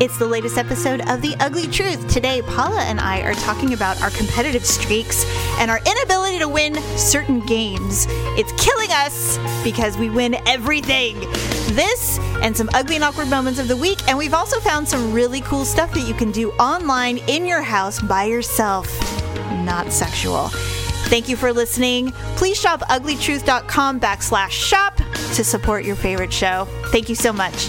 It's the latest episode of The Ugly Truth. Today, Paula and I are talking about our competitive streaks and our inability to win certain games. It's killing us because we win everything. This and some ugly and awkward moments of the week, and we've also found some really cool stuff that you can do online in your house by yourself. Not sexual. Thank you for listening. Please shop uglytruth.com backslash shop to support your favorite show. Thank you so much.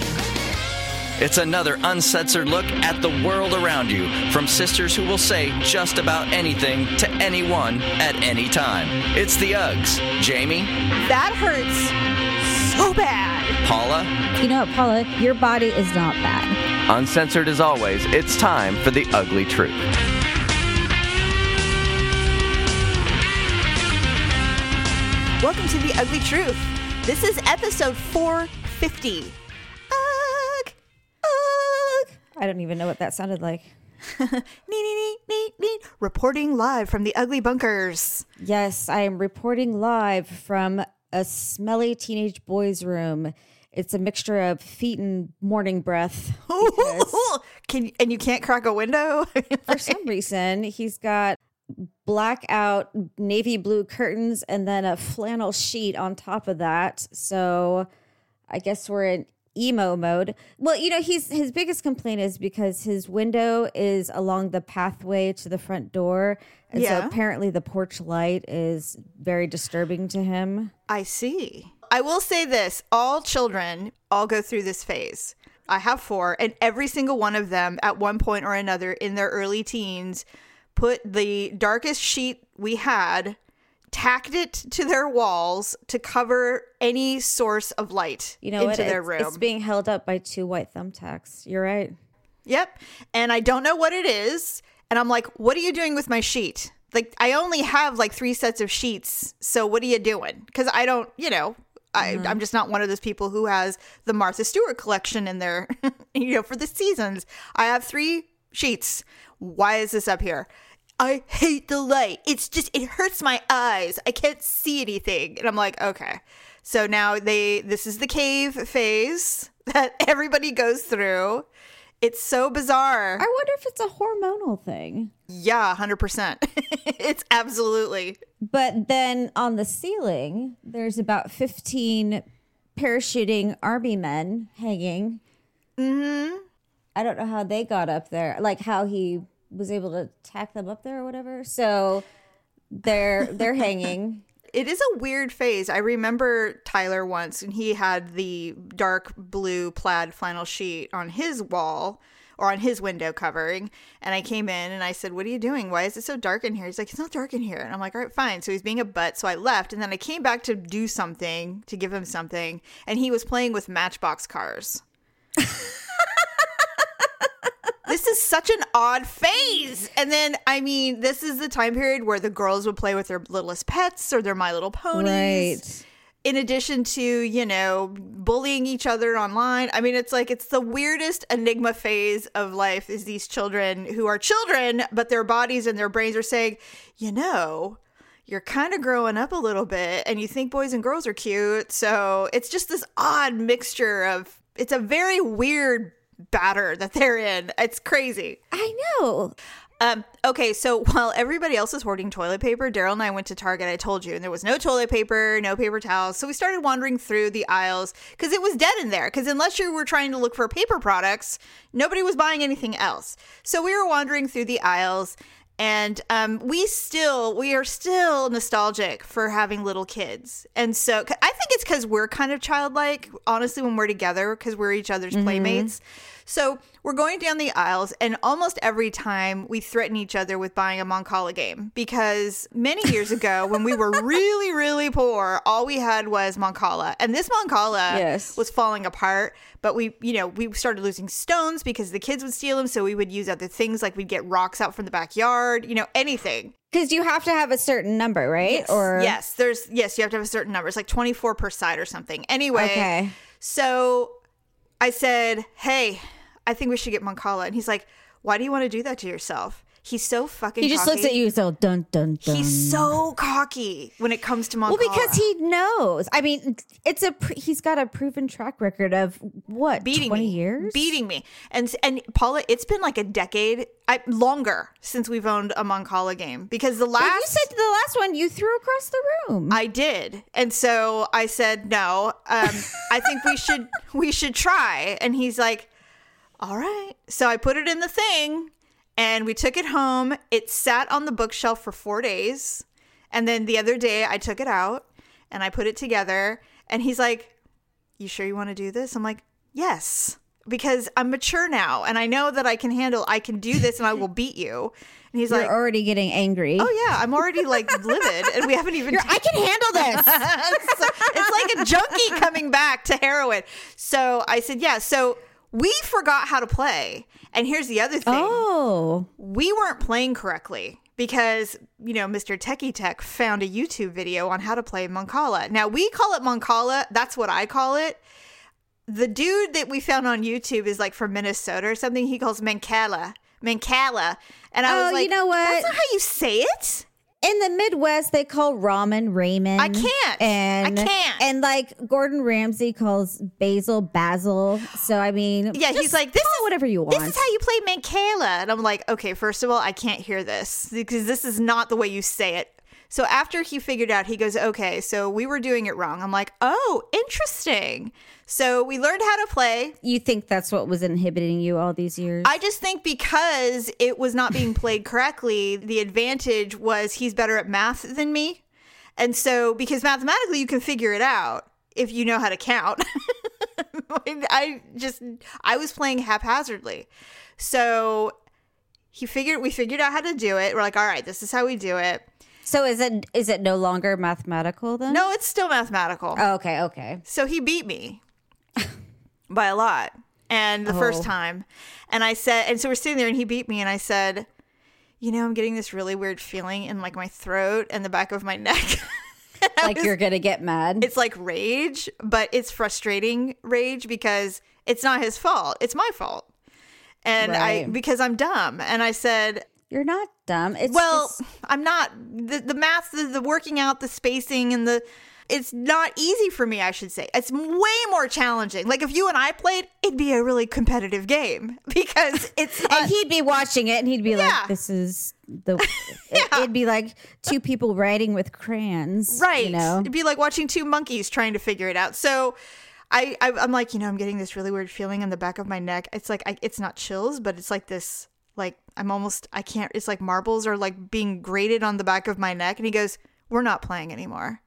It's another uncensored look at the world around you from sisters who will say just about anything to anyone at any time. It's the Uggs. Jamie, That hurts so bad. Paula, You know what, Paula? Your body is not bad. uncensored as always, it's time for the ugly truth. Welcome to The Ugly Truth. This is episode 450. I don't even know what that sounded like. Neat, neat, neat, neat. Reporting live from the Ugly Bunkers. Yes, I am reporting live from a smelly teenage boy's room. It's a mixture of feet and morning breath. Can and you can't crack a window? for some reason, he's got blackout navy blue curtains and then a flannel sheet on top of that. So I guess we're in emo mode. Well, you know, he's his biggest complaint is because his window is along the pathway to the front door. And Yeah. so apparently the porch light is very disturbing to him. I see. I will say this all children all go through this phase. I have four, and every single one of them at one point or another in their early teens put the darkest sheet we had, tacked it to their walls to cover any source of light You know into what? their it's, room. it's being held up by two white thumbtacks. You're right. Yep. And I don't know what it is. And I'm like, what are you doing with my sheet? Like, I only have like three sets of sheets. So what are you doing? Because I don't, you know, I, Mm-hmm. I'm just not one of those people who has the Martha Stewart collection in there, you know, for the seasons. I have three sheets. Why is this up here? I hate the light. It's just, it hurts my eyes. I can't see anything. And I'm like, okay. So now they, this is the cave phase that everybody goes through. It's so bizarre. I wonder if it's a hormonal thing. Yeah, 100%. it's absolutely. But then on the ceiling, there's about 15 parachuting army men hanging. Mm-hmm. I don't know how they got up there, like how he was able to tack them up there or whatever. So they're they're hanging. It is a weird phase. I remember Tyler once and he had the dark blue plaid flannel sheet on his wall or on his window covering. And I came in and I said, What are you doing? Why is it so dark in here? He's like, It's not dark in here. And I'm like, All right, fine. So he's being a butt. So I left. And then I came back to do something, to give him something. And he was playing with matchbox cars. this is such an odd phase. And then, I mean, this is the time period where the girls would play with their littlest pets or their My Little Ponies. Right. In addition to, you know, bullying each other online. I mean, it's like it's the weirdest enigma phase of life is these children who are children, but their bodies and their brains are saying, you know, you're kind of growing up a little bit and you think boys and girls are cute. So it's just this odd mixture of, it's a very weird batter that they're in. It's crazy. I know. Um, okay, so while everybody else is hoarding toilet paper, Daryl and I went to Target, I told you, and there was no toilet paper, no paper towels. So we started wandering through the aisles because it was dead in there. Because unless you were trying to look for paper products, nobody was buying anything else. So we were wandering through the aisles. And um, we still, we are still nostalgic for having little kids. And so I think it's because we're kind of childlike, honestly, when we're together, because we're each other's playmates. So we're going down the aisles, and almost every time we threaten each other with buying a Moncala game because many years ago, when we were really, really poor, all we had was Moncala, and this Moncala Yes. was falling apart. But we, you know, we started losing stones because the kids would steal them, so we would use other things like we'd get rocks out from the backyard, you know, anything. Because you have to have a certain number, right? Or yes, there's yes, you have to have a certain number. It's like 24 per side or something. Anyway, Okay. so I said, "Hey, I think we should get Moncala." And he's like, "Why do you want to do that to yourself?" He's so fucking. He just cocky. looks at you so dun dun dun. He's so cocky when it comes to Moncala. well because he knows. I mean, it's a pr- he's got a proven track record of what beating twenty me, years. beating me, and and Paula, it's been like a decade, I, longer since we've owned a Moncala game because the last Well, you said the last one you threw across the room. I did, and so I said no. Um, I think we should we should try, and he's like, "All right." So I put it in the thing, and we took it home. It sat on the bookshelf for four days, and then the other day I took it out and I put it together. And he's like, "You sure you want to do this?" I'm like, "Yes." Because I'm mature now and I know that I can handle I can do this and I will beat you. And he's You're like, already getting angry. Oh yeah, I'm already like livid and we haven't even I can handle this. so it's like a junkie coming back to heroin. So I said, yeah. So we forgot how to play. And here's the other thing oh, we weren't playing correctly because, you know, Mr. Techie Tech found a YouTube video on how to play Moncala. Now, we call it Moncala. That's what I call it. The dude that we found on YouTube is like from Minnesota or something. He calls Mancala. Mancala. And I Oh, was you know what? That's not how you say it. In the Midwest they call ramen Raymond. I can't. And I can't. And like Gordon Ramsay calls basil basil. So I mean, Yeah, he's like, this call is whatever you want. This is how you play Mancala. And I'm like, okay, first of all, I can't hear this because this is not the way you say it. So after he figured out, he goes, okay, so we were doing it wrong. I'm like, oh, interesting. So we learned how to play. you think that's what was inhibiting you all these years? I just think because it was not being played correctly, the advantage was he's better at math than me. And so, because mathematically you can figure it out if you know how to count. I just, I was playing haphazardly. So he figured, we figured out how to do it. We're like, all right, this is how we do it. So is it is it no longer mathematical then? No, it's still mathematical. Oh, okay, okay. So he beat me by a lot. And the first Oh. time. And I said, and so we're sitting there and he beat me. And I said, you know, I'm getting this really weird feeling in like my throat and the back of my neck. Like was- you're gonna get mad. it's like rage, but it's frustrating rage because it's not his fault. It's my fault. And I, because I'm dumb. And I said, You're not dumb. It's well, just- I'm not the the math, the, the working out, the spacing, and the. It's not easy for me, I should say. It's way more challenging. Like if you and I played, it'd be a really competitive game because it's not, and he'd be watching it and he'd be Yeah. like, "This is the." yeah. it, would be like two people writing with crayons, right. You know, It'd be like watching two monkeys trying to figure it out. So. I, I I'm like you know I'm getting this really weird feeling in the back of my neck. It's like I, it's not chills, but it's like this like I'm almost I can't. It's like marbles are like being grated on the back of my neck. And he goes, "We're not playing anymore."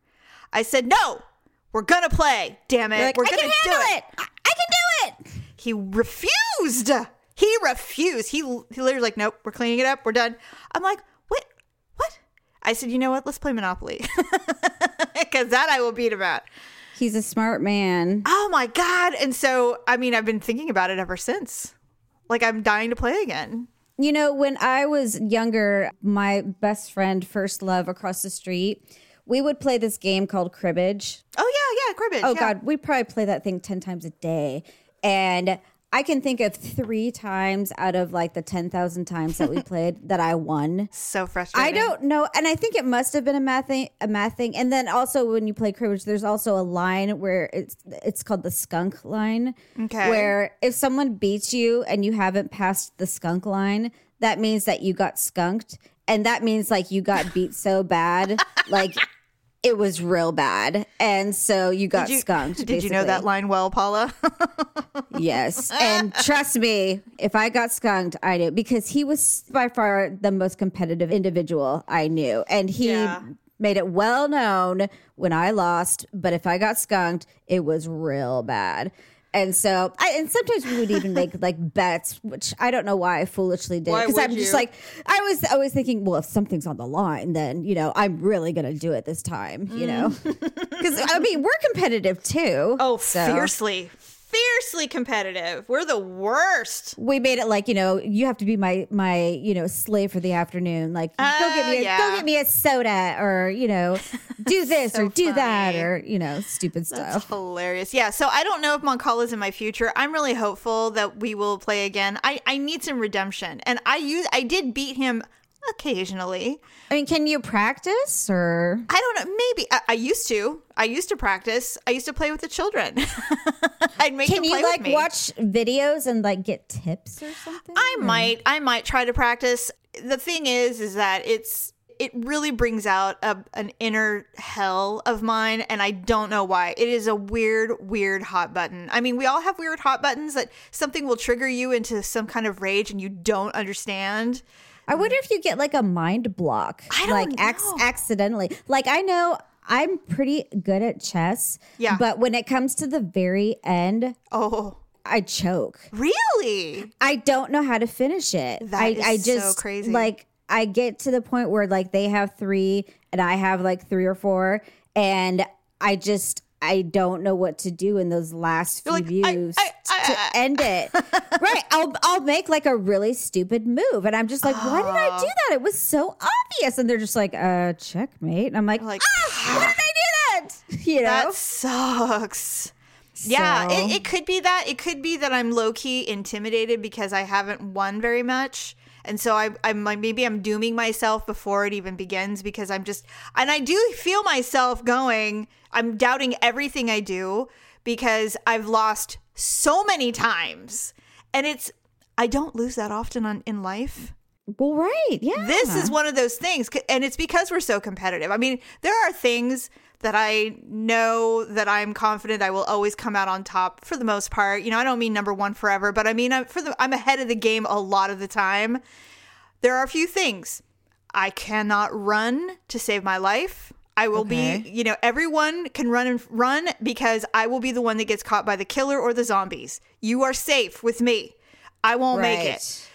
I said, "No, we're gonna play. Damn it, like, we're gonna can do it." it. I, I can do it. He refused. He refused. He, he literally like, nope, we're cleaning it up. We're done. I'm like, what? What? I said, you know what? Let's play Monopoly. Because that I will beat him at. He's a smart man. Oh my God. And so, I mean, I've been thinking about it ever since. Like, I'm dying to play again. You know, when I was younger, my best friend, first love across the street, we would play this game called cribbage. Oh, yeah, yeah, cribbage. Oh yeah. God, we probably play that thing ten times a day, and I can think of three times out of like the ten thousand times that we played that I won. So frustrating. I don't know, and I think it must have been a math thing. A math thing, and then also when you play cribbage, there's also a line where it's it's called the skunk line. Okay. Where if someone beats you and you haven't passed the skunk line, that means that you got skunked, and that means like you got beat so bad, like it was real bad, and so you got Did you, skunked. did you know that line well, Paula? Yes. And trust me, if I got skunked, I knew because he was by far the most competitive individual I knew. And he Yeah. made it well known when I lost, but if I got skunked, it was real bad. And so, I, and sometimes we would even make like bets, which I don't know why I foolishly did. Because I'm just you? like, I was always thinking, well, if something's on the line, then, you know, I'm really going to do it this time, you know? Mm. Because, I mean, we're competitive too. oh, so- fiercely. Fiercely competitive. We're the worst. We made it like you know you have to be my my you know slave for the afternoon. Like go get me a, Uh, yeah. go get me a soda or you know do this So or do that or you know stupid That's stuff. hilarious. Yeah, so I don't know if Moncala's in my future. I'm really hopeful that we will play again. I, I need some redemption. And I use I did beat him occasionally. I mean, can you practice or I don't know, maybe I, I used to. I used to practice. I used to play with the children. I'd make can them you like with me. watch videos and like get tips or something? I might I might try to practice. The thing is is that it's it really brings out a, an inner hell of mine and I don't know why. It is a weird weird hot button. I mean, we all have weird hot buttons that something will trigger you into some kind of rage and you don't understand. I wonder if you get like a mind block, I don't like ac- accidentally. Like I know I'm pretty good at chess, Yeah. But when it comes to the very end, Oh, I choke. really? I don't know how to finish it. That I, is I so just crazy. like I get to the point where like they have three and I have like three or four, and I just I don't know what to do in those last few like, I- views I- I- to end it. right. I'll I'll make like a really stupid move, and I'm just like, why did I do that? It was so obvious, and they're just like, uh, checkmate. And I'm like, Like, ah, why did I do that? You know. That sucks. Yeah, it, it could be that. It could be that I'm low key intimidated because I haven't won very much. And so I, I'm like, maybe I'm dooming myself before it even begins because I'm just, and I do feel myself going, I'm doubting everything I do because I've lost so many times. And it's, I don't lose that often on, in life well, right. Yeah. this is one of those things and it's because we're so competitive i mean there are things that i know that i'm confident i will always come out on top for the most part you know i don't mean number one forever but i mean i'm for the i'm ahead of the game a lot of the time there are a few things i cannot run to save my life I will Okay. be, you know, everyone can run and run because I will be the one that gets caught by the killer or the zombies. You are safe with me. I won't make it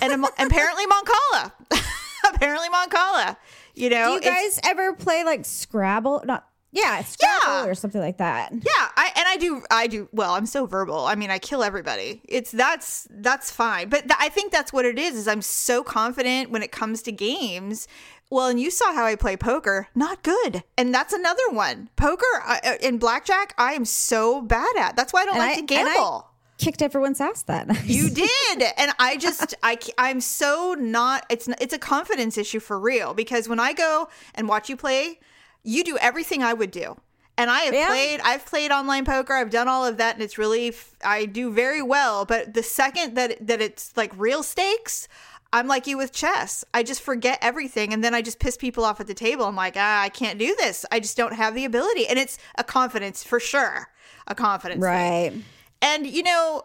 and apparently Moncala. apparently Moncala. You know, Do you guys ever play like Scrabble? Not yeah, Scrabble Yeah. or something like that. yeah, I and I do I do well, I'm so verbal. I mean, I kill everybody. It's that's that's fine. But th- I think that's what it is is I'm so confident when it comes to games. Well, and you saw how I play poker. Not good. And that's another one. Poker uh, and blackjack, I am so bad at. That's why I don't And like I- to gamble. Kicked everyone's ass that night. You did, and I just I I'm so not. It's it's a confidence issue for real because when I go and watch you play, you do everything I would do, and I have Yeah. played. I've played online poker. I've done all of that, and it's really I do very well. But the second that that it's like real stakes. I'm like you with chess. I just forget everything and then I just piss people off at the table. I'm like, ah, I can't do this. I just don't have the ability. And it's a confidence for sure. A confidence. thing. And you know,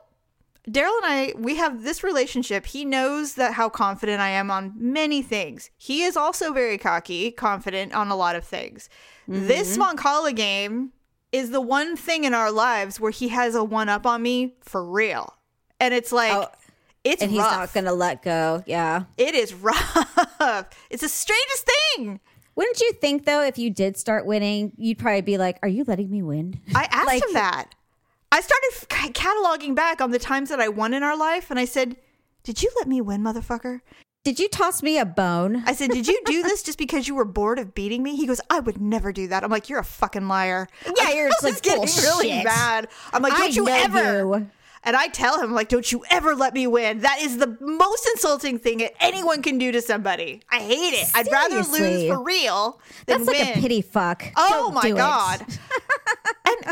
Daryl and I, we have this relationship. He knows that how confident I am on many things. He is also very cocky, confident on a lot of things. This Mm-hmm. Moncala game is the one thing in our lives where he has a one up on me for real. And it's like Oh, it's And he's not gonna let go. Yeah. it is rough. It's the strangest thing. Wouldn't you think though, if you did start winning, you'd probably be like, "Are you letting me win?" I asked Like- him that. I started cataloging back on the times that I won in our life, and I said, "Did you let me win, motherfucker?" Did you toss me a bone? I said, "Did you do this just because you were bored of beating me?" He goes, "I would never do that." I'm like, "You're a fucking liar." Yeah, you're just like, getting really "Bullshit." mad. I'm like, "Don't I you ever?" you. And I tell him, like, "Don't you ever let me win." That is the most insulting thing that anyone can do to somebody. I hate it. I'd rather lose for real than That's like win. a pity fuck. Oh Don't my god!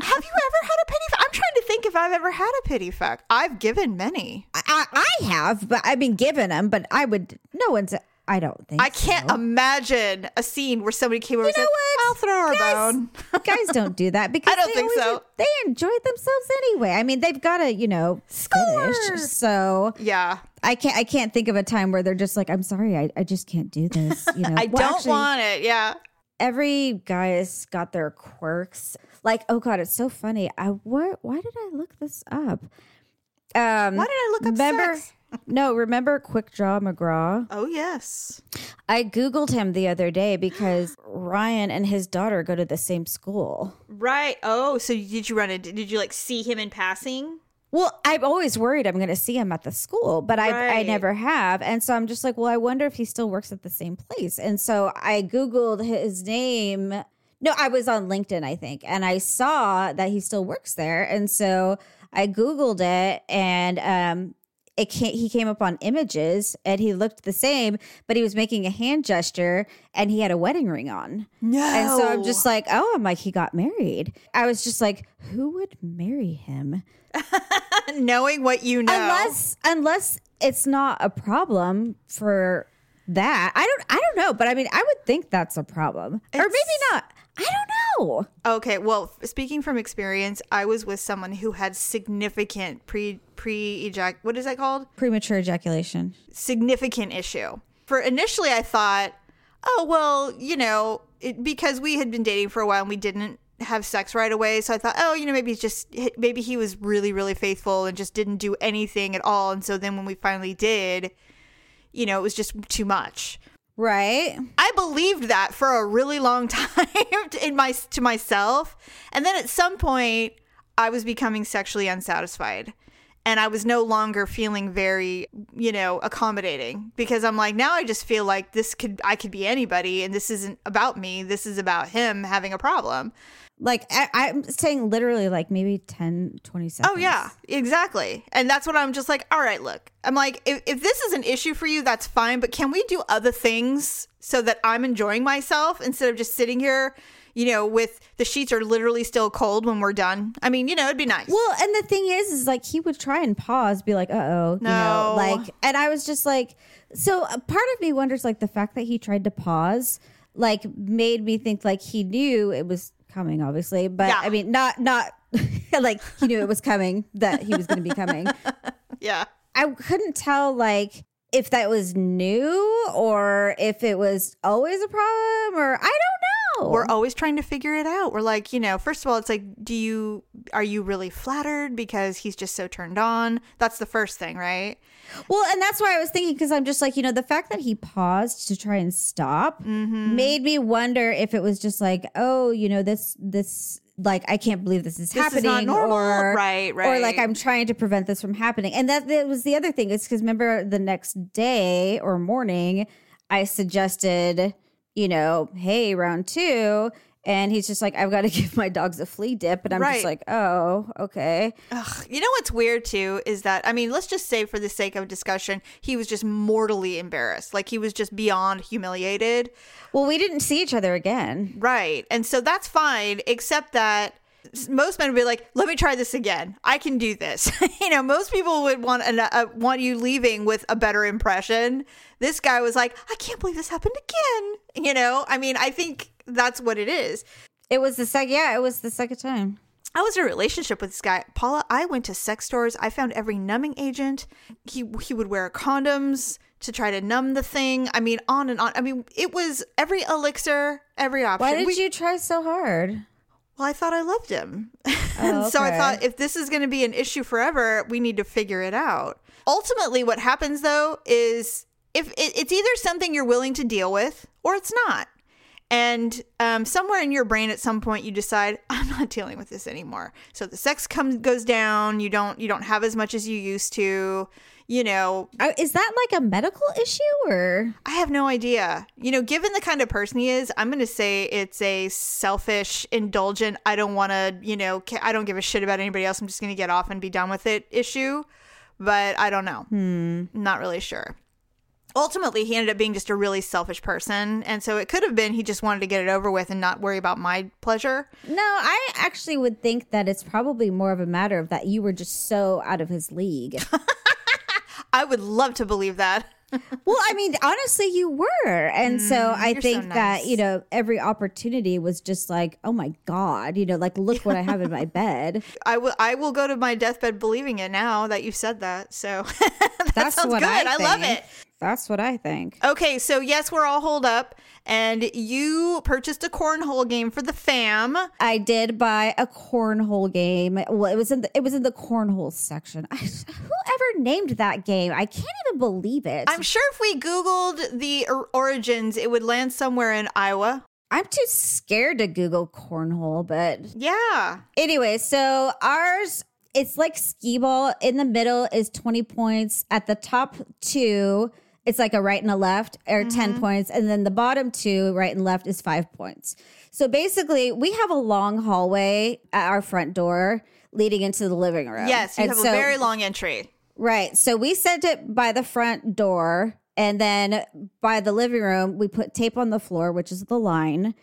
have you ever had a pity? Fuck? I'm trying to think if I've ever had a pity fuck. I've given many. I, I have, but I've been given them. But I would. No one's. I don't think. I can't so. imagine a scene where somebody came over You and know said, what? "I'll throw her Guys- bone." Guys don't do that because I don't they think so. They enjoy themselves anyway. I mean, they've got to, you know, Score! finish. So yeah, I can't. I can't think of a time where they're just like, "I'm sorry, I, I just can't do this." You know, I Well, don't actually, want it. Yeah, Every guy's got their quirks. Like, oh god, it's so funny. I what? Why did I look this up? Um, why did I look up remember? sex? No, remember Quick Draw McGraw? Oh, yes. I Googled him the other day because Ryan and his daughter go to the same school. Right. Oh, so did you run it? Did you like see him in passing? Well, I'm always worried I'm going to see him at the school, but I, I never have. And so I'm just like, well, I wonder if he still works at the same place. And so I Googled his name. No, I was on LinkedIn, I think, and I saw that he still works there. And so I Googled it and, um, it came, he came up on images and he looked the same, but he was making a hand gesture and he had a wedding ring on. No. And so I'm just like, oh, I'm like, he got married. I was just like, who would marry him? knowing what you know. unless unless it's not a problem for that i don't i don't know but i mean i would think that's a problem or maybe not i don't know Okay, well, speaking from experience, I was with someone who had significant pre pre ejac what is that called? premature ejaculation Significant issue. For initially, I thought, oh well, you know, it, because we had been dating for a while and we didn't have sex right away, so I thought, oh, you know, maybe just maybe he was really really faithful and just didn't do anything at all, and so then when we finally did, you know, it was just too much. right I believed that for a really long time in my to myself, and then at some point I was becoming sexually unsatisfied, and I was no longer feeling very, you know, accommodating because I'm like now I just feel like this could I could be anybody, and this isn't about me. This is about him having a problem. Like I, i'm saying literally like maybe 10 20 seconds Oh yeah, exactly. And that's what I'm just like, all right, look. I'm like, if, if this is an issue for you, that's fine, but can we do other things so that I'm enjoying myself instead of just sitting here, you know, with the sheets are literally still cold when we're done? I mean, you know, it'd be nice. well and the thing is is like he would try and pause be like uh-oh you No. know like and i was just like so a part of me wonders like the fact that he tried to pause like made me think like he knew it was coming obviously but Yeah. i mean not not like he knew it was coming that he was going to be coming yeah. i couldn't tell like if that was new or if it was always a problem or i don't know We're always trying to figure it out. We're like, you know, first of all, it's like, do you, are you really flattered because he's just so turned on? That's the first thing, right? Well, and that's why I was thinking because I'm just like, you know, the fact that he paused to try and stop Mm-hmm. made me wonder if it was just like, oh, you know, this, this, like, I can't believe this is This is happening. not normal. Or, Right, Or like. I'm trying to prevent this from happening. And that, that was the other thing is because remember the next day or morning, I suggested, you know, hey, round two. And he's just like, I've got to give my dogs a flea dip. And I'm Right. just like, oh, okay. Ugh, you know what's weird too is that I mean, let's just say for the sake of discussion, he was just mortally embarrassed. Like he was just beyond humiliated. Well, we didn't see each other again. Right. And so that's fine, except that most men would be like, "Let me try this again. I can do this." you know, most people would want an, uh, want you leaving with a better impression. This guy was like, "I can't believe this happened again." You know, I mean, I think that's what it is. It was the second, yeah, it was the second time. I was in a relationship with this guy, Paula. I went to sex stores. I found every numbing agent. He he would wear condoms to try to numb the thing. I mean, on and on. I mean, it was every elixir, every option. Why did We- you try so hard? Well, I thought I loved him. Oh, so I thought if this is going to be an issue forever, we need to figure it out. Ultimately, what happens though is if it, it's either something you're willing to deal with or it's not. And um, somewhere in your brain, at some point, you decide I'm not dealing with this anymore. So the sex comes goes down. You don't you don't have as much as you used to. You know, Is that like a medical issue or? I have no idea. You know, given the kind of person he is, I'm going to say it's a selfish, indulgent, I don't want to, you know, I don't give a shit about anybody else. I'm just going to get off and be done with it issue. But I don't know. I'm not really sure. Ultimately, he ended up being just a really selfish person. And so it could have been he just wanted to get it over with and not worry about my pleasure. No, I actually would think that it's probably more of a matter of that you were just so out of his league. I would love to believe that. well, I mean, honestly, you were. And so I Mm, you're so think that, you know, every opportunity was just like, oh my God, you know, like, look what I have in my bed. I will I will go to my deathbed believing it now that you said that. So that That's sounds what good. I I love it. That's what I think. Okay, so yes, we're all holed up, and you purchased a cornhole game for the fam. I did buy a cornhole game. Well, it was in the, it was in the cornhole section. I, whoever named that game, I can't even believe it. I'm sure if we Googled the origins, it would land somewhere in Iowa. I'm too scared to Google cornhole, but Yeah. anyway, so ours it's like skee ball. In the middle is 20 points. At the top two, it's like a right and a left, or 10 mm-hmm. points. And then the bottom two, right and left, is five points. So basically, we have a long hallway at our front door leading into the living room. Yes, you And have so- a very long entry. Right. So we set it by the front door and then by the living room, we put tape on the floor, which is the line,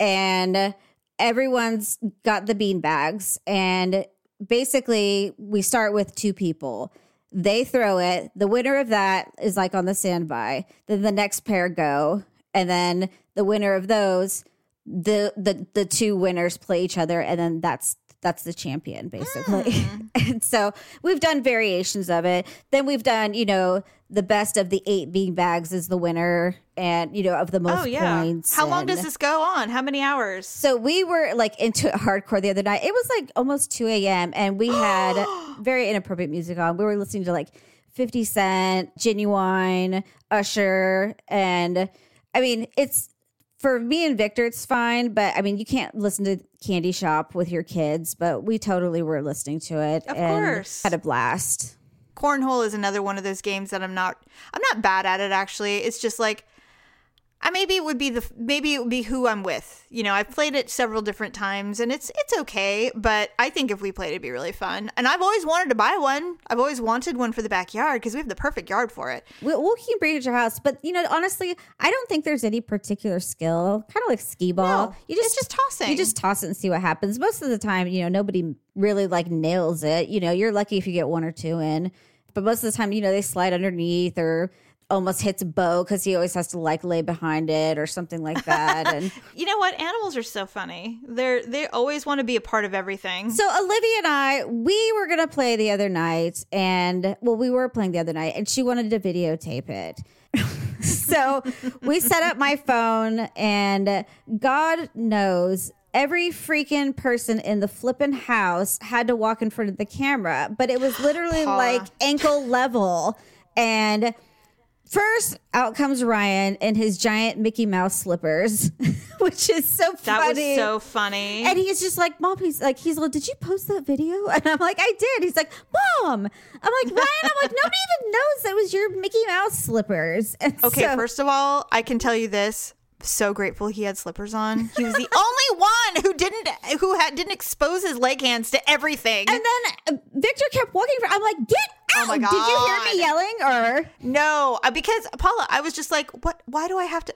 and everyone's got the bean bags. And basically, we start with two people. They throw it. The winner of that is like on the standby. Then the next pair go. And then the winner of those, the the the two winners play each other, and then that's that's the champion basically. Hmm. and so we've done variations of it. Then we've done, you know, the best of the eight bean bags is the winner, and you know of the most Oh yeah. points. How long does this go on? How many hours? so we were like into it hardcore the other night. It was like almost 2 a.m. and we had very inappropriate music on. We were listening to like 50 Cent, Ginuwine, Usher, and I mean, it's for me and Victor, it's fine, but I mean, you can't listen to Candy Shop with your kids, but we totally were listening to it. Of and course. Had a blast. Cornhole is another one of those games that I'm not I'm not bad at it actually. It's just like I maybe it would be the maybe it would be who I'm with. You know, I've played it several different times and it's it's okay, but I think if we played it'd be really fun. And I've always wanted to buy one. I've always wanted one for the backyard because we have the perfect yard for it. We, we'll keep bringing it to your house, but you know, honestly, I don't think there's any particular skill. Kind of like skee ball. No, you just it's just tossing. You just toss it and see what happens. Most of the time, you know, nobody really like nails it. You know, you're lucky if you get one or two in, but most of the time, you know, they slide underneath or almost hits a bow because he always has to like lay behind it or something like that. And You know what? Animals are so funny. They're they always want to be a part of everything. So Olivia and I, we were gonna play the other night, and well, we were playing the other night, and she wanted to videotape it. so we set up my phone, and God knows every freaking person in the flippin' house had to walk in front of the camera, but it was literally like ankle level, and. First, out comes Ryan in his giant Mickey Mouse slippers, which is so that funny. That was so funny. And he's just like, Mom, he's like, he's like, did you post that video? And I'm like, I did. He's like, Mom. I'm like, Ryan, I'm like, nobody even knows that was your Mickey Mouse slippers. And Okay, so- first of all, I can tell you this. So grateful he had slippers on. He was the only one who didn't who had didn't expose his leg hands to everything. And then uh, Victor kept walking. For, I'm like, get out. Oh my Did you hear me yelling? Or no, uh, because Paula, I was just like, what? Why do I have to?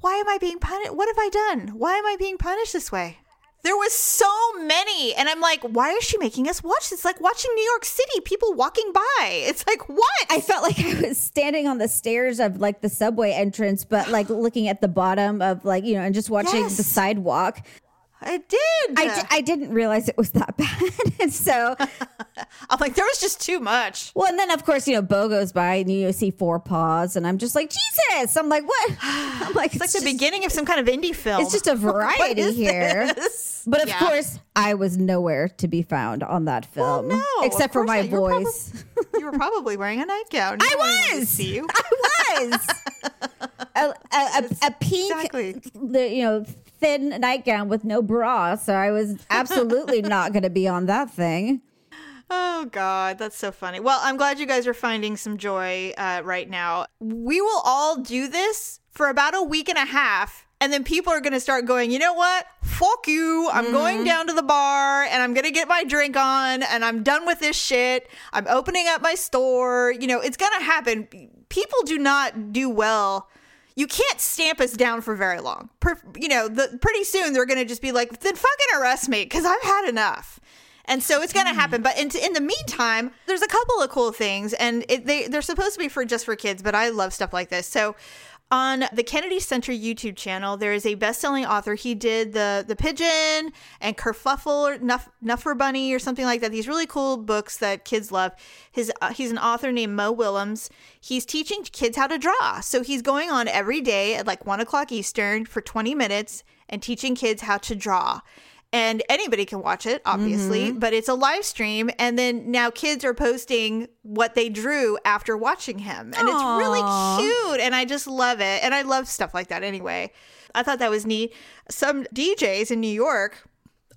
Why am I being punished? What have I done? Why am I being punished this way? There was so many, and I'm like, why is she making us watch this? It's like watching New York City, people walking by. It's like what? I felt like I was standing on the stairs of like the subway entrance, but like looking at the bottom of like, you know, and just watching Yes. the sidewalk. I did. I, didn't realize it was that bad. and so I'm like, there was just too much. Well, and then of course, you know, Bo goes by and you see four paws, and I'm just like, Jesus! I'm like, what? I'm like, It's like the beginning of some kind of indie film. It's just a variety here. this? But of Yeah. course, I was nowhere to be found on that film, no, except for my not. You were voice. you were probably wearing a nightgown. I wanted to was. See you. I was a, a, a, pink, Exactly. you know, thin nightgown with no bra, so I was absolutely not going to be on that thing. Oh God, that's so funny. Well, I'm glad you guys are finding some joy uh, right now. We will all do this for about a week and a half. And then people are going to start going, you know what? Fuck you. I'm going down to the bar and I'm going to get my drink on and I'm done with this shit. I'm opening up my store. You know, it's going to happen. People do not do well. You can't stamp us down for very long. Per, you know, the, pretty soon they're going to just be like, then fucking arrest me because I've had enough. And so it's going to happen. But in, in the meantime, there's a couple of cool things, and it, they they're supposed to be for just for kids. But I love stuff like this. So On the Kennedy Center YouTube channel, there is a best-selling author. He did the the Pigeon and Kerfuffle or Nuff, Nuffer Bunny or something like that. These really cool books that kids love. His uh, he's an author named Mo Willems. He's teaching kids how to draw. So he's going on every day at like one o'clock Eastern for twenty minutes and teaching kids how to draw and anybody can watch it obviously Mm-hmm. but it's a live stream and then now kids are posting what they drew after watching him and it's really cute and i just love it and i love stuff like that anyway i thought that was neat some djs in new york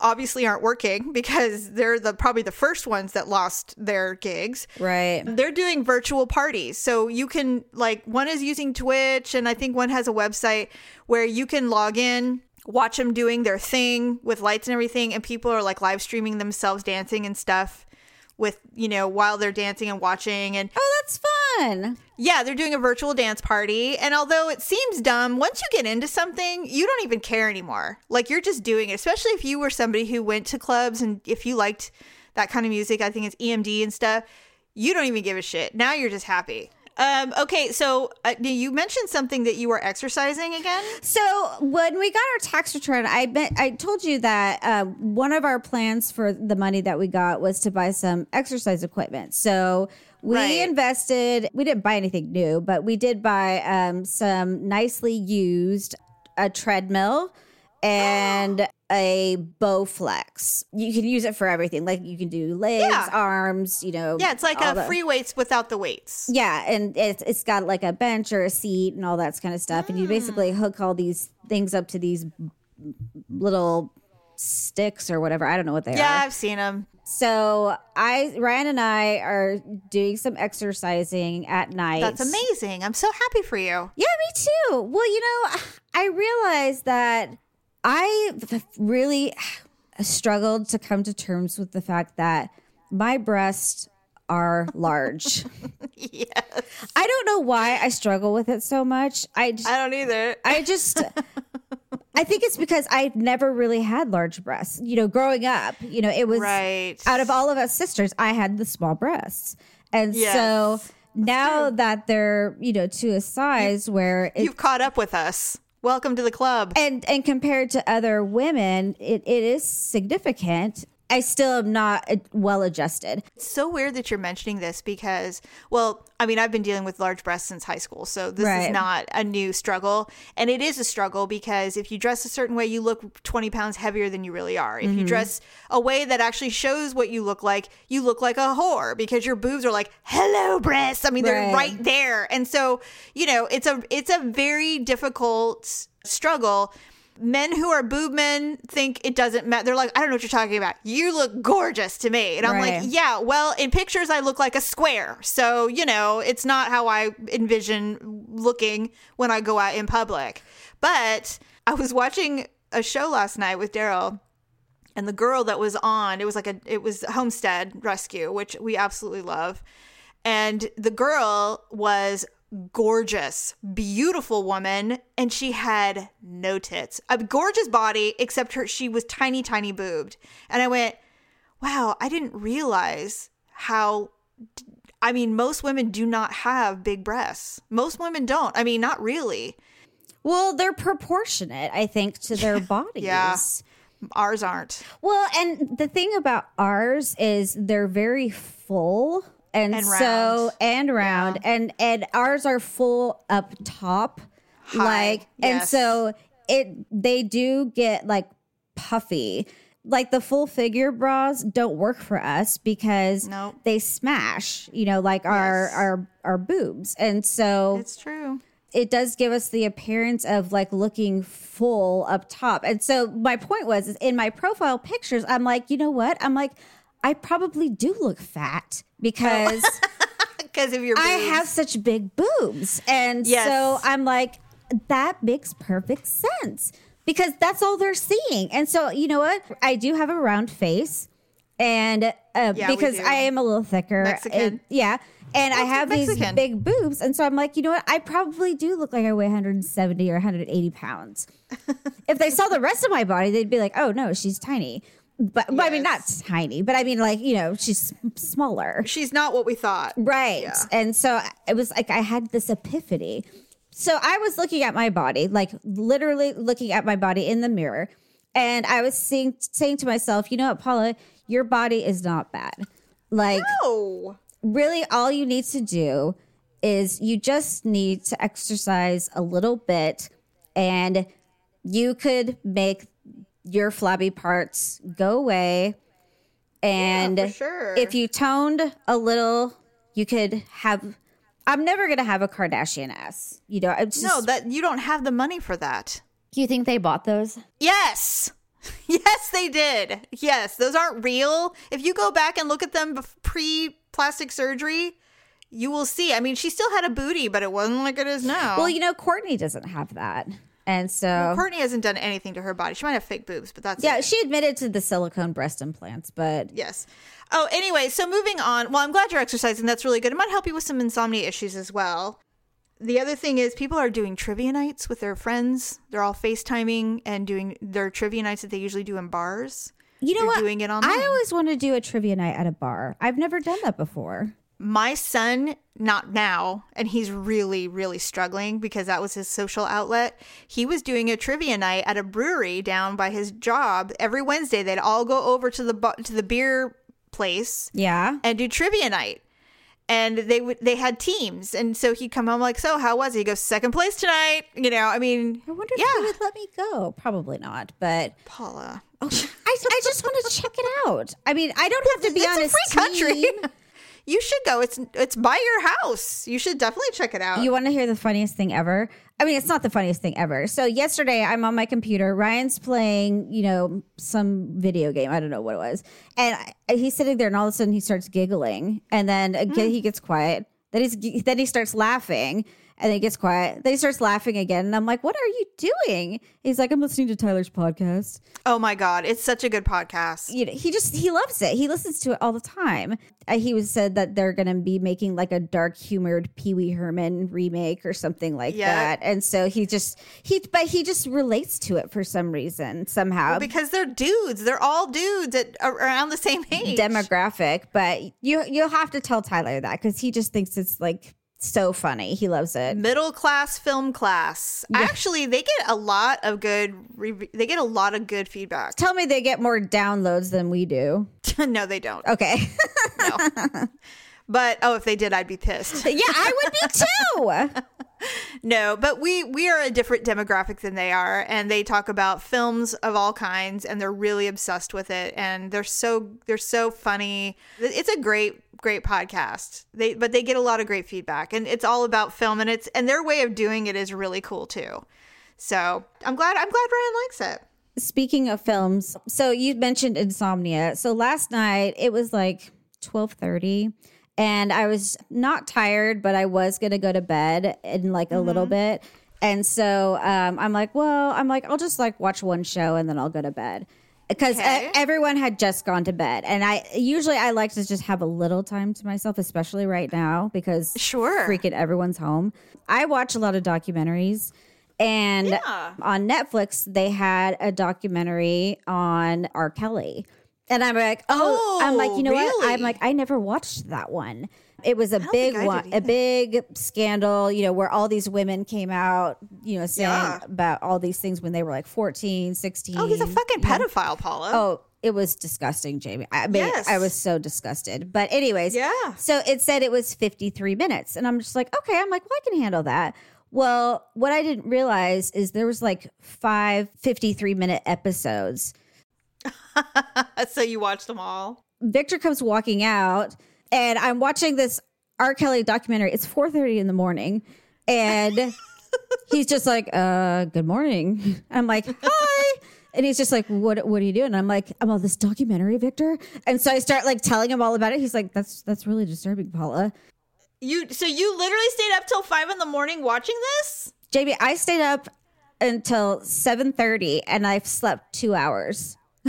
obviously aren't working because they're the probably the first ones that lost their gigs Right. they're doing virtual parties. So you can like one is using Twitch and I think one has a website where you can log in, watch them doing their thing with lights and everything and people are like live streaming themselves dancing and stuff with, you know, while they're dancing and watching and Oh, that's fun. yeah, they're doing a virtual dance party. And although it seems dumb, once you get into something, you don't even care anymore. Like you're just doing it, especially if you were somebody who went to clubs and if you liked that kind of music, I think it's EMD and stuff, you don't even give a shit. Now you're just happy. Um, okay, so uh, you mentioned something that you were exercising again. So when we got our tax return, I bet I told you that uh, one of our plans for the money that we got was to buy some exercise equipment. So we Right. invested. We didn't buy anything new, but we did buy um, some nicely used a treadmill and a Bowflex. You can use it for everything. Like you can do legs, Yeah. arms. You know. Yeah, it's like a the- free weights without the weights. yeah, and it's it's got like a bench or a seat and all that kind of stuff, and you basically Mm. hook all these things up to these little sticks or whatever. I don't know what they Yeah, are. Yeah, I've seen them. So I, Ryan and I are doing some exercising at night. That's amazing. I'm so happy for you. Yeah, me too. Well, you know, I realized that I really struggled to come to terms with the fact that my breasts are large. yes. I don't know why I struggle with it so much. I just, I don't either. I just I think it's because I never really had large breasts. You know, growing up, you know, it was Right. out of all of us sisters, I had the small breasts. And Yes. so now that they're, you know, to a size where it, You've caught up with us. Welcome to the club. and and compared to other women, it, it is significant. I still am not uh, well adjusted. It's so weird that you're mentioning this because, well, I mean, I've been dealing with large breasts since high school, so this Right. is not a new struggle. And it is a struggle because if you dress a certain way, you look 20 pounds heavier than you really are. If you dress a way that actually shows what you look like, you look like a whore because your boobs are like, hello, breasts. I mean, they're Right. right there. And so, you know, it's a it's a very difficult struggle. Men who are boob men think it doesn't matter. They're like, I don't know what you're talking about. You look gorgeous to me. And I'm Right. like, yeah, well, in pictures, I look like a square. So, you know, it's not how I envision looking when I go out in public. But I was watching a show last night with Daryl and the girl that was on it was like a it was homestead rescue which we absolutely love and the girl was gorgeous beautiful woman and she had no tits. A gorgeous body except her she was tiny tiny boobed. And i went wow i didn't realize how i mean most women do not have big breasts. Most women don't. I mean not really. Well, they're proportionate, I think, to their bodies. Yeah. ours aren't. Well, and the thing about ours is they're very full and, And so and round. And and ours are full up top. High, like and so it they do get like puffy. Like the full figure bras don't work for us because Nope. they smash you know like our Yes. our our boobs. And so it's true. it does give us the appearance of like looking full up top. And so my point was is in my profile pictures, I'm like, you know what? I'm like, I probably do look fat because because of your I have such big boobs. And Yes. so I'm like, that makes perfect sense because that's all they're seeing. And so, you know what? I do have a round face. And uh, Yeah, because. I am a little thicker, Mexican. yeah, and I have Mexican. these big boobs, and so I'm like, you know what? I probably do look like I weigh 170 or 180 pounds. if they saw the rest of my body, they'd be like, oh no, she's tiny. But, but I mean, not tiny, but I mean, like you know, she's smaller. she's not what we thought. Right. Yeah. And so it was like I had this epiphany. So I was looking at my body, like literally looking at my body in the mirror, and I was seeing, saying to myself, you know what, Paula, your body is not bad. Like, Oh. really, all you need to do is you just need to exercise a little bit, and you could make your flabby parts go away. And for sure. if you toned a little, you could have. I'm never gonna have a Kardashian ass. You know, it's just, No, that you don't have the money for that. You think they bought those? Yes. Yes, they did. Yes, those aren't real. If you go back and look at them pre plastic surgery, you will see. I mean, she still had a booty, but it wasn't like it is now. Well, you know, Courtney doesn't have that, and so Courtney hasn't done anything to her body. She might have fake boobs, but that's yeah, it. she admitted to the silicone breast implants, but Yes. Oh, anyway, so moving on. Well, I'm glad you're exercising. That's really good. It might help you with some insomnia issues as well. The other thing is people are doing trivia nights with their friends. They're all FaceTiming and doing their trivia nights that they usually do in bars. you know They're what? doing it online. I always want to do a trivia night at a bar. I've never done that before. My son, not now, and he's really, really struggling because that was his social outlet. He was doing a trivia night at a brewery down by his job every Wednesday. They'd all go over to the bu- to the beer place Yeah. and do trivia night. And they would they had teams, and so he'd come home like, "So how was it?" He goes, second place tonight." You know, I mean, I wonder if yeah, they would let me go. Probably not, but Paula, I, I just want to check it out. I mean, I don't have to be it's on a a free country. You should go. It's it's by your house. You should definitely check it out. You want to hear the funniest thing ever? I mean, it's not the funniest thing ever. So yesterday, I'm on my computer. Ryan's playing, you know, some video game. I don't know what it was, and I, he's sitting there, and all of a sudden, he starts giggling, and then hmm. again, he gets quiet. Then he's then he starts laughing, and then he gets quiet. Then he starts laughing again, and I'm like, "What are you doing?" He's like, "I'm listening to Tyler's podcast." oh my god, it's such a good podcast. you know, he just he loves it. He listens to it all the time. Uh, he was said that they're going to be making like a dark humored Pee Wee Herman remake or something like Yeah. that. And so he just he but he just relates to it for some reason somehow. because they're dudes. They're all dudes at around the same age. demographic, but you you'll have to tell Tyler that cuz he just thinks it's like so funny. He loves it. Middle class film class. Actually, they get a lot of good. Re- they get a lot of good feedback. Tell me they get more downloads than we do. no, they don't. Okay. No. but oh, if they did, I'd be pissed. yeah, I would be too. No, but we we are a different demographic than they are, and they talk about films of all kinds, and they're really obsessed with it, and they're so they're so funny. It's a great great podcast. They but they get a lot of great feedback, and it's all about film, and it's and their way of doing it is really cool too. So I'm glad I'm glad Ryan likes it. Speaking of films, so you mentioned insomnia. So last night it was like 12:30 and I was not tired, but I was going to go to bed in like a little bit. And so um, I'm like, well, I'm like, I'll just like watch one show and then I'll go to bed. Because uh, Okay. everyone had just gone to bed, and I usually I like to just have a little time to myself, especially right now because Sure. freaking everyone's home. I watch a lot of documentaries, and Yeah. on Netflix they had a documentary on R. Kelly. And I'm like, oh, I'm like, Oh, you know what? I'm like, I never watched that one. It was a big one, a big scandal, you know, where all these women came out, you know, saying Yeah. about all these things when they were like 14, 16. Oh, he's a fucking pedophile, Paula. Oh, it was disgusting, Jamie. I mean, Yes. I was so disgusted. But anyways, Yeah. So it said it was 53 minutes. And I'm just like, okay, I'm like, well, I can handle that. Well, what I didn't realize is there was like five 53 minute episodes. so you watched them all. Victor comes walking out and I'm watching this R. Kelly documentary. It's 4:30 in the morning. And he's just like, uh, good morning. I'm like, hi. And he's just like, what what are you doing? And I'm like, I'm on this documentary, Victor. And so I start like telling him all about it. He's like, That's that's really disturbing, Paula. You so you literally stayed up till five in the morning watching this? Jamie. I stayed up until 7:30 and I've slept two hours.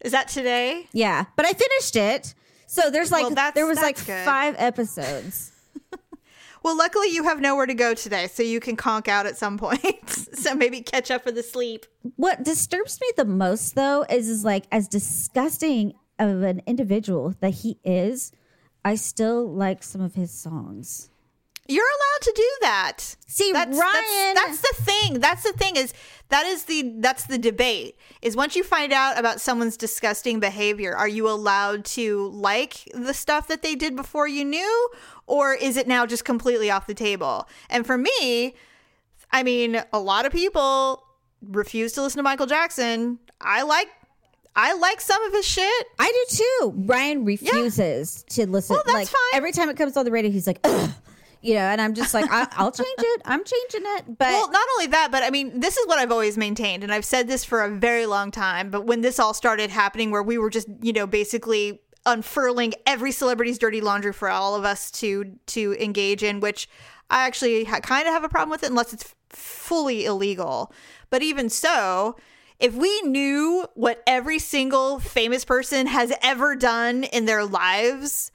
Is that today? Yeah. But I finished it. So there's like Well, there was like good. five episodes. Well, luckily you have nowhere to go today, so you can conk out at some point. so maybe catch up for the sleep. What disturbs me the most though is is like as disgusting of an individual that he is, I still like some of his songs. You're allowed to do that. See, that's, Ryan- That's, that's the thing. That's the thing is that is the that's the debate. Is once you find out about someone's disgusting behavior, are you allowed to like the stuff that they did before you knew, or is it now just completely off the table? And for me, I mean, a lot of people refuse to listen to Michael Jackson. I like I like some of his shit. I do too. Ryan refuses to listen. Well, that's like fine. every time it comes on the radio, he's like, Ugh. You know, and I'm just like, I, I'll change it. I'm changing it. But Well, not only that, but I mean, this is what I've always maintained, and I've said this for a very long time. But when this all started happening, where we were just, you know, basically unfurling every celebrity's dirty laundry for all of us to to engage in, which I actually ha- kind of have a problem with it, unless it's fully illegal. But even so. If we knew what every single famous person has ever done in their lives,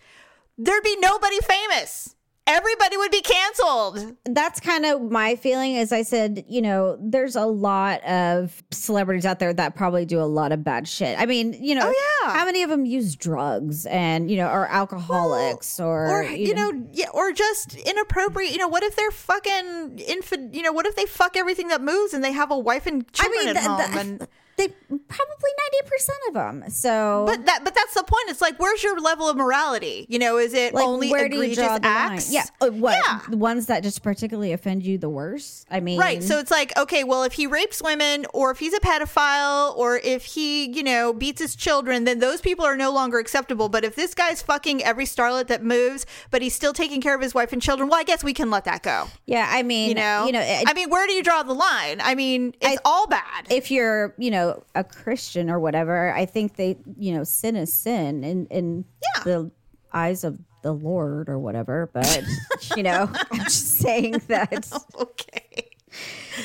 there'd be nobody famous. Everybody would be canceled. that's kind of my feeling. As I said, you know, there's a lot of celebrities out there that probably do a lot of bad shit. I mean, you know, Oh, yeah. how many of them use drugs and you know are alcoholics or, or you know, yeah, or just inappropriate. You know, what if they're fucking infant? You know, what if they fuck everything that moves and they have a wife and I children mean, at th- home? th- and they probably ninety percent of them. So, but that, but that's the point. It's like, where's your level of morality? You know, is it like, only where do you egregious acts? Yeah, uh, what Yeah. the ones that just particularly offend you the worst? I mean, Right. So it's like, okay, well, if he rapes women or if he's a pedophile or if he, you know, beats his children, then those people are no longer acceptable. But if this guy's fucking every starlet that moves, but he's still taking care of his wife and children, well, I guess we can let that go. yeah, I mean, You know, you know, it- I mean, where do you draw the line? I mean, it's all bad. if you're you know a christian or whatever i think they you know sin is sin in in Yeah. the eyes of the lord or whatever but you know i'm just saying that okay.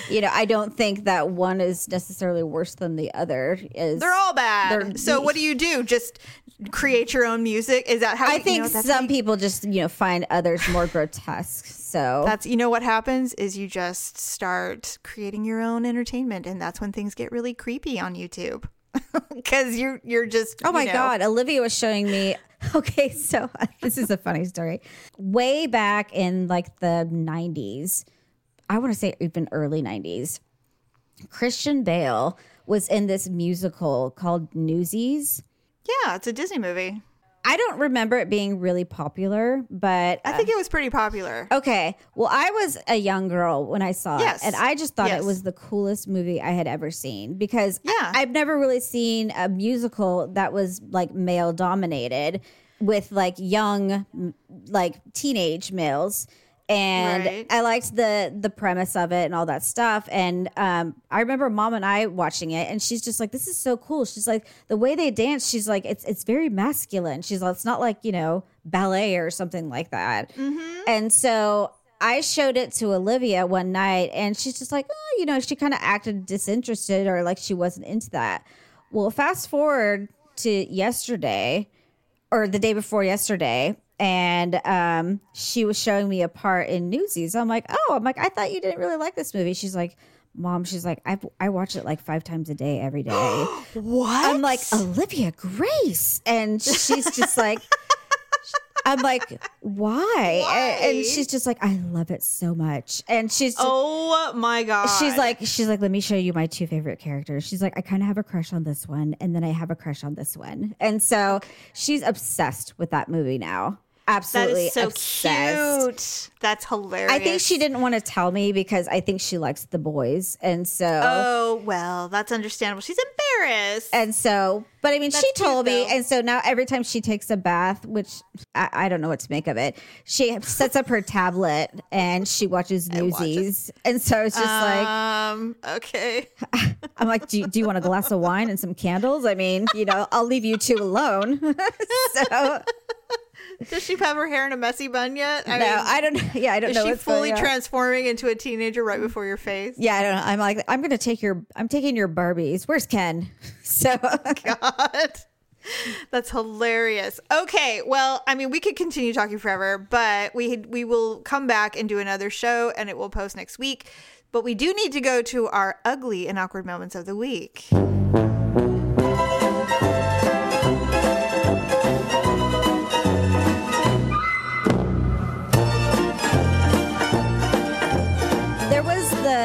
you know i don't think that one is necessarily worse than the other is They're all bad. They're- so what do you do? Just create your own music? Is that how i you think know, some you- people just you know find others more grotesque so That's you know what happens is you just start creating your own entertainment, and that's when things get really creepy on YouTube because you're you're just Oh my know, God. Olivia was showing me. Okay, so this is a funny story. Way back in like the 90s, I want to say even early 90s, Christian Bale was in this musical called Newsies. Yeah, it's a Disney movie. I don't remember it being really popular, but I think um, it was pretty popular. Okay. Well, I was a young girl when I saw Yes. it, and I just thought Yes. it was the coolest movie I had ever seen because Yeah. I, have never really seen a musical that was like male dominated with like young, like teenage males. And Right. I liked the the premise of it and all that stuff. And um, I remember mom and I watching it, and she's just like, "This is so cool." She's like, "The way they dance." She's like, "It's it's very masculine." She's like, "It's not like you know ballet or something like that." And so I showed it to Olivia one night, and she's just like, oh, you know, she kind of acted disinterested or like she wasn't into that. Well, fast forward to yesterday or the day before yesterday, and um, she was showing me a part in Newsies. I'm like, oh, I'm like, I thought you didn't really like this movie. She's like, Mom, she's like, I I watch it like five times a day every day. What? I'm like, Olivia Grace. And she's just like, I'm like, why? And, and she's just like, I love it so much. And she's just, oh my god. she's like, she's like, let me show you my two favorite characters. She's like, I kind of have a crush on this one, and then I have a crush on this one. And so she's obsessed with that movie now. That Absolutely is so obsessed. cute. That's hilarious. I think she didn't want to tell me because I think she likes the boys, and so Oh well, that's understandable. She's embarrassed. And so, but I mean, she That's cute, told me, though. and so now every time she takes a bath, which I, I don't know what to make of it, she sets up her tablet and she watches Newsies. And so it's just like, um. Okay. I'm like, do you, do you want a glass of wine and some candles? I mean, you know, I'll leave you two alone. so, Does she have her hair in a messy bun yet? I no, mean, I don't, know. yeah, I don't is know. Is she what's fully going on. transforming into a teenager right before your face? Yeah, I don't know. I'm like, I'm going to take your, I'm taking your Barbies. Where's Ken? So, God. That's hilarious. Okay, well, I mean, we could continue talking forever, but we we will come back and do another show, and it will post next week. But we do need to go to our ugly and awkward moments of the week.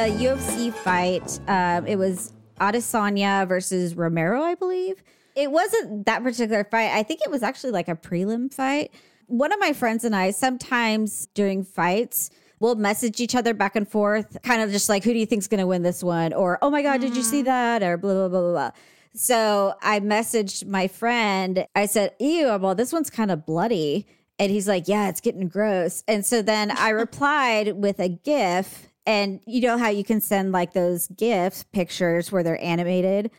A UFC fight. Um, it was Adesanya versus Romero, I believe. It wasn't that particular fight. I think it was actually like a prelim fight. One of my friends and I sometimes during fights we'll message each other back and forth, kind of just like, who do you think's going to win this one? Or, oh my God, did you see that? Or blah, blah, blah, blah, blah. So I messaged my friend. I said, ew, well, this one's kind of bloody. And he's like, yeah, it's getting gross. And so then I replied with a GIF. And you know how you can send like those GIF pictures where they're animated?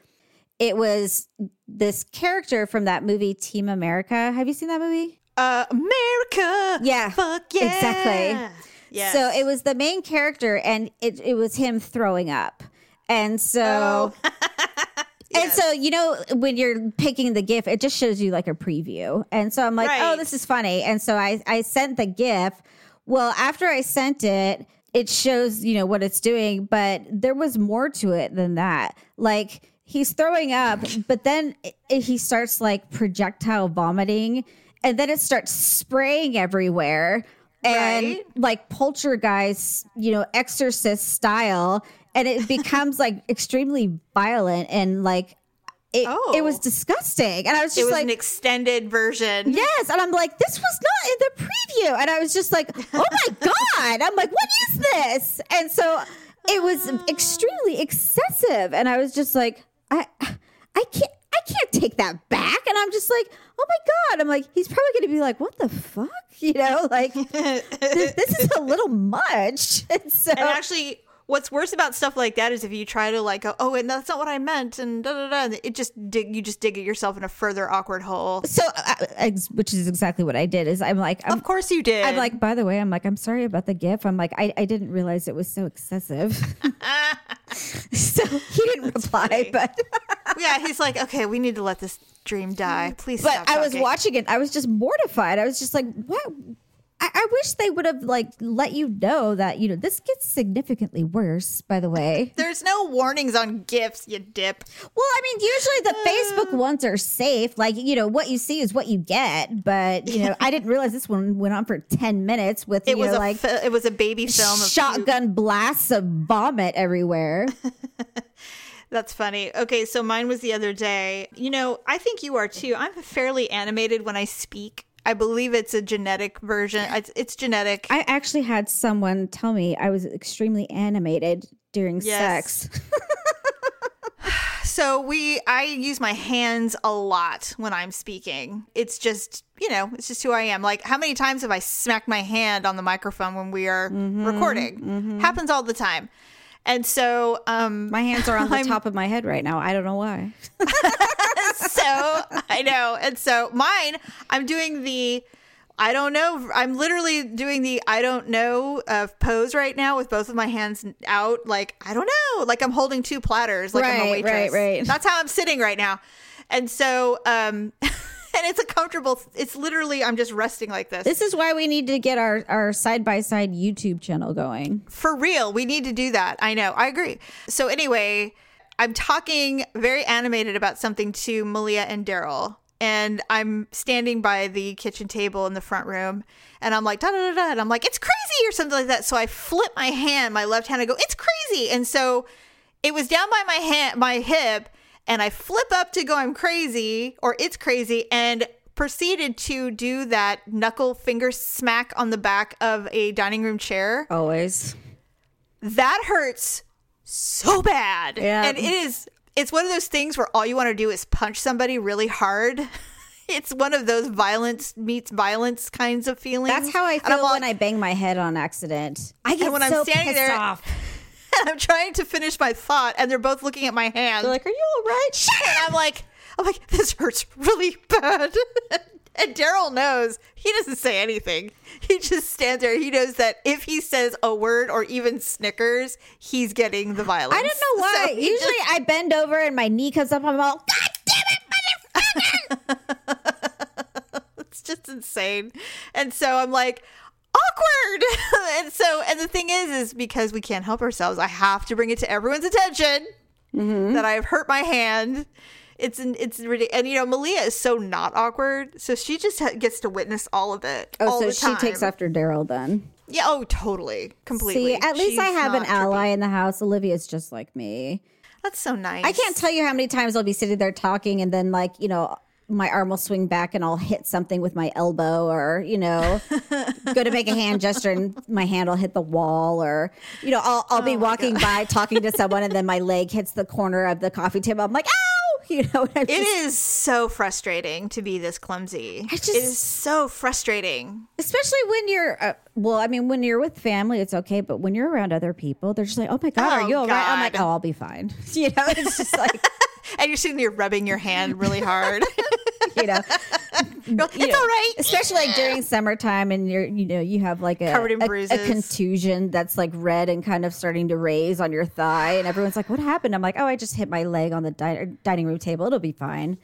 It was this character from that movie, Team America. Have you seen that movie? Uh, America. Yeah. Fuck yeah. Exactly. Yes. So it was the main character, and it, it was him throwing up. And so. Oh. And so, you know, when you're picking the GIF, it just shows you like a preview. And so I'm like, oh, this is funny. And so I, I sent the GIF. Well, after I sent it, it shows, you know, what it's doing, but there was more to it than that. Like he's throwing up, but then it, it- he starts like projectile vomiting and then it starts spraying everywhere. And Right. like poltergeist, you know, exorcist style, and it becomes like extremely violent and like it, Oh. it was oh. disgusting. And I was just It was like, an extended version. yes. And I'm like, this was not in the preview. And I was just like, oh my God. I'm like, what is this? And so it was ah. extremely excessive. And I was just like, I, I can't. I can't take that back. And I'm just like, oh my God. I'm like, he's probably going to be like, what the fuck? You know, like, this, this is a little much. And so, And actually, what's worse about stuff like that is if you try to like go, oh, and that's not what I meant, and da da da. It just dig, you just dig it yourself in a further awkward hole. so, uh, ex- which is exactly what I did is I'm like, I'm, Of course you did. I'm like, by the way, I'm like, I'm sorry about the GIF. I'm like, I, I didn't realize it was so excessive. so he didn't reply, funny. but yeah. He's like, okay, we need to let this dream die. Please. but I was watching it. I was just mortified. I was just like, what? I, I wish they would have like let you know that you know this gets significantly worse. By the way, There's no warnings on gifts, you dip. well, I mean, usually the Facebook uh. ones are safe. Like you know, what you see is what you get. But you know, I didn't realize this one went on for ten minutes with It you was know, a like fi- it was a baby film of shotgun blasts of vomit everywhere. That's funny. Okay, so mine was the other day. You know, I think you are too. I'm fairly animated when I speak. I believe it's a genetic version. It's, it's genetic. I actually had someone tell me I was extremely animated during Yes. sex. so we I use my hands a lot when I'm speaking. It's just, you know, it's just who I am. Like how many times have I smacked my hand on the microphone when we are Mm-hmm, recording? Happens all the time. And so um My hands are on the I'm- top of my head right now. I don't know why. so I know. And so mine, I'm doing the I don't know. I'm literally doing the I don't know uh, pose right now with both of my hands out. Like I don't know. Like I'm holding two platters. Like I'm a Right, waitress. right, right. That's how I'm sitting right now. And so, um, and it's a comfortable. It's literally I'm just resting like this. This is why we need to get our our side by side YouTube channel going. For real, we need to do that. I know. I agree. So anyway, I'm talking very animated about something to Malia and Daryl. And I'm standing by the kitchen table in the front room and I'm like, da da da da. And I'm like, it's crazy or something like that. So I flip my hand, my left hand, I go, it's crazy. And so it was down by my hand, my hip, and I flip up to go, I'm crazy or it's crazy. And proceeded to do that knuckle finger smack on the back of a dining room chair Always. that hurts so bad. Yeah. And it is it's one of those things where all you want to do is punch somebody really hard. It's one of those violence meets violence kinds of feelings. That's how I feel when like- I bang my head on accident. I get when I'm standing pissed there- off. I'm trying to finish my thought and they're both looking at my hand. They're like, "Are you all right?" and I'm like, I'm like, this hurts really bad. and Daryl knows. He doesn't say anything. He just stands there. He knows that if he says a word or even snickers, he's getting the violence. I don't know why. So Usually just- I bend over and my knee comes up. I'm all, God damn it, motherfucker! it's just insane. And so I'm like, awkward. and so, and the thing is, is because we can't help ourselves, I have to bring it to everyone's attention Mm-hmm. that I've hurt my hand. It's an, it's ridiculous. And you know, Malia is so not awkward, so she just ha- gets to witness all of it. Oh, so she takes after Daryl then. Yeah, oh, totally. Completely. See, at least She's I have an ally trippy. in the house. Olivia's just like me. That's so nice. I can't tell you how many times I'll be sitting there talking and then like, you know, my arm will swing back and I'll hit something with my elbow or, you know, go to make a hand gesture and my hand will hit the wall or, you know, I'll, I'll be walking by talking to someone and then my leg hits the corner of the coffee table. I'm like, ow! You know, I'm It just- is so frustrating to be this clumsy. I it just- is so frustrating. especially when you're, uh, well, I mean, when you're with family, it's okay. But when you're around other people, they're just like, oh my God, are Oh, you all right? I'm like, God. oh, I'll be fine. You know, it's just like, And you're sitting there rubbing your hand really hard. you know, it's know, all right. Especially like during summertime and you're, you know, you have like a, Covered in a- a, contusion that's like red and kind of starting to raise on your thigh. And everyone's like, what happened? I'm like, oh, I just hit my leg on the di- dining room table. It'll be fine.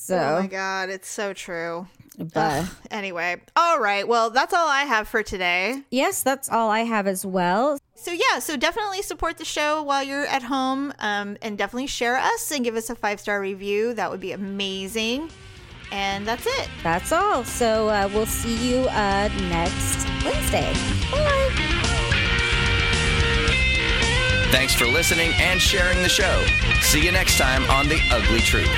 So, Oh my god, it's so true. but Anyway, all right. Well, that's all I have for today. yes, that's all I have as well. So yeah, so definitely support the show while you're at home, um, and definitely share us and give us a five star review. That would be amazing. And that's it. That's all. So uh, we'll see you uh, next Wednesday. Bye. Thanks for listening and sharing the show. See you next time on The Ugly Truth.